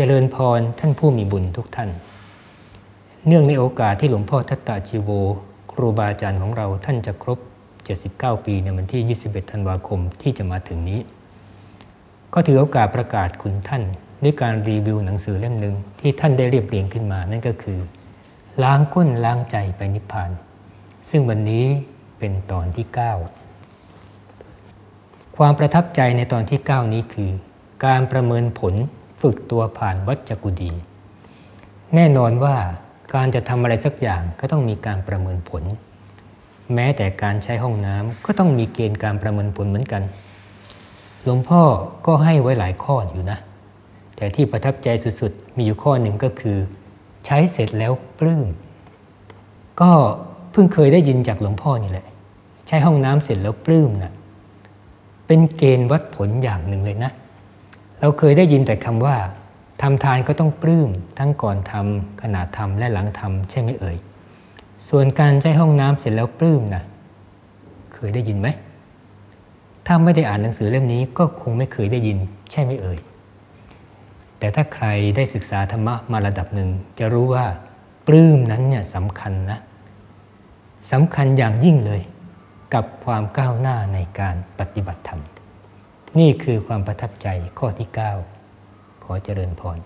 เจริญพรท่านผู้มีบุญทุกท่าน เนื่องในโอกาสที่หลวงพ่อทัตตาชีโว ครูบาอาจารย์ของเราท่านจะครบ 79 ปีในวันที่ 21 ธันวาคมที่จะมาถึงนี้ ก็ถือโอกาสประกาศคุณท่าน ด้วยการรีวิวหนังสือเล่มหนึ่งที่ท่านได้เรียบเรียงขึ้นมานั่นก็คือ ล้างก้นล้างใจไปนิพพาน ซึ่งวันนี้เป็นตอนที่ 9 ความประทับใจในตอนที่ 9 นี้คือ การประเมินผล ฝึกตัวผ่านวัจกุดี แน่นอนว่าการจะทำอะไรสักอย่างก็ต้องมีการประเมินผล แม้แต่การใช้ห้องน้ำก็ต้องมีเกณฑ์การประเมินผลเหมือนกัน หลวงพ่อก็ให้ไว้หลายข้ออยู่นะ แต่ที่ประทับใจสุดๆ มีอยู่ข้อหนึ่งก็คือ ใช้เสร็จแล้วปลื้มก็เพิ่งเคยได้ยินจากหลวงพ่อนี่แหละ ใช้ห้องน้ำเสร็จแล้วปลื้มนะเป็นเกณฑ์วัดผลอย่างหนึ่งเลยนะ เราเคยได้ยินแต่คำว่าทำทานก็ต้องปลื้มทั้งก่อนทำขณะทำและหลังทำใช่ไหมเอ่ย ส่วนการใช้ห้องน้ำเสร็จแล้วปลื้มนะเคยได้ยินไหมถ้าไม่ได้อ่านหนังสือเล่มนี้ก็คงไม่เคยได้ยินใช่ไหมเอ่ย แต่ถ้าใครได้ศึกษาธรรมะมาระดับหนึ่ง จะรู้ว่าปลื้มนั้นเนี่ยสำคัญนะสำคัญอย่างยิ่งเลย กับความก้าวหน้าในการปฏิบัติธรรม นี่คือความประทับใจข้อที่ 9 ขอเจริญพร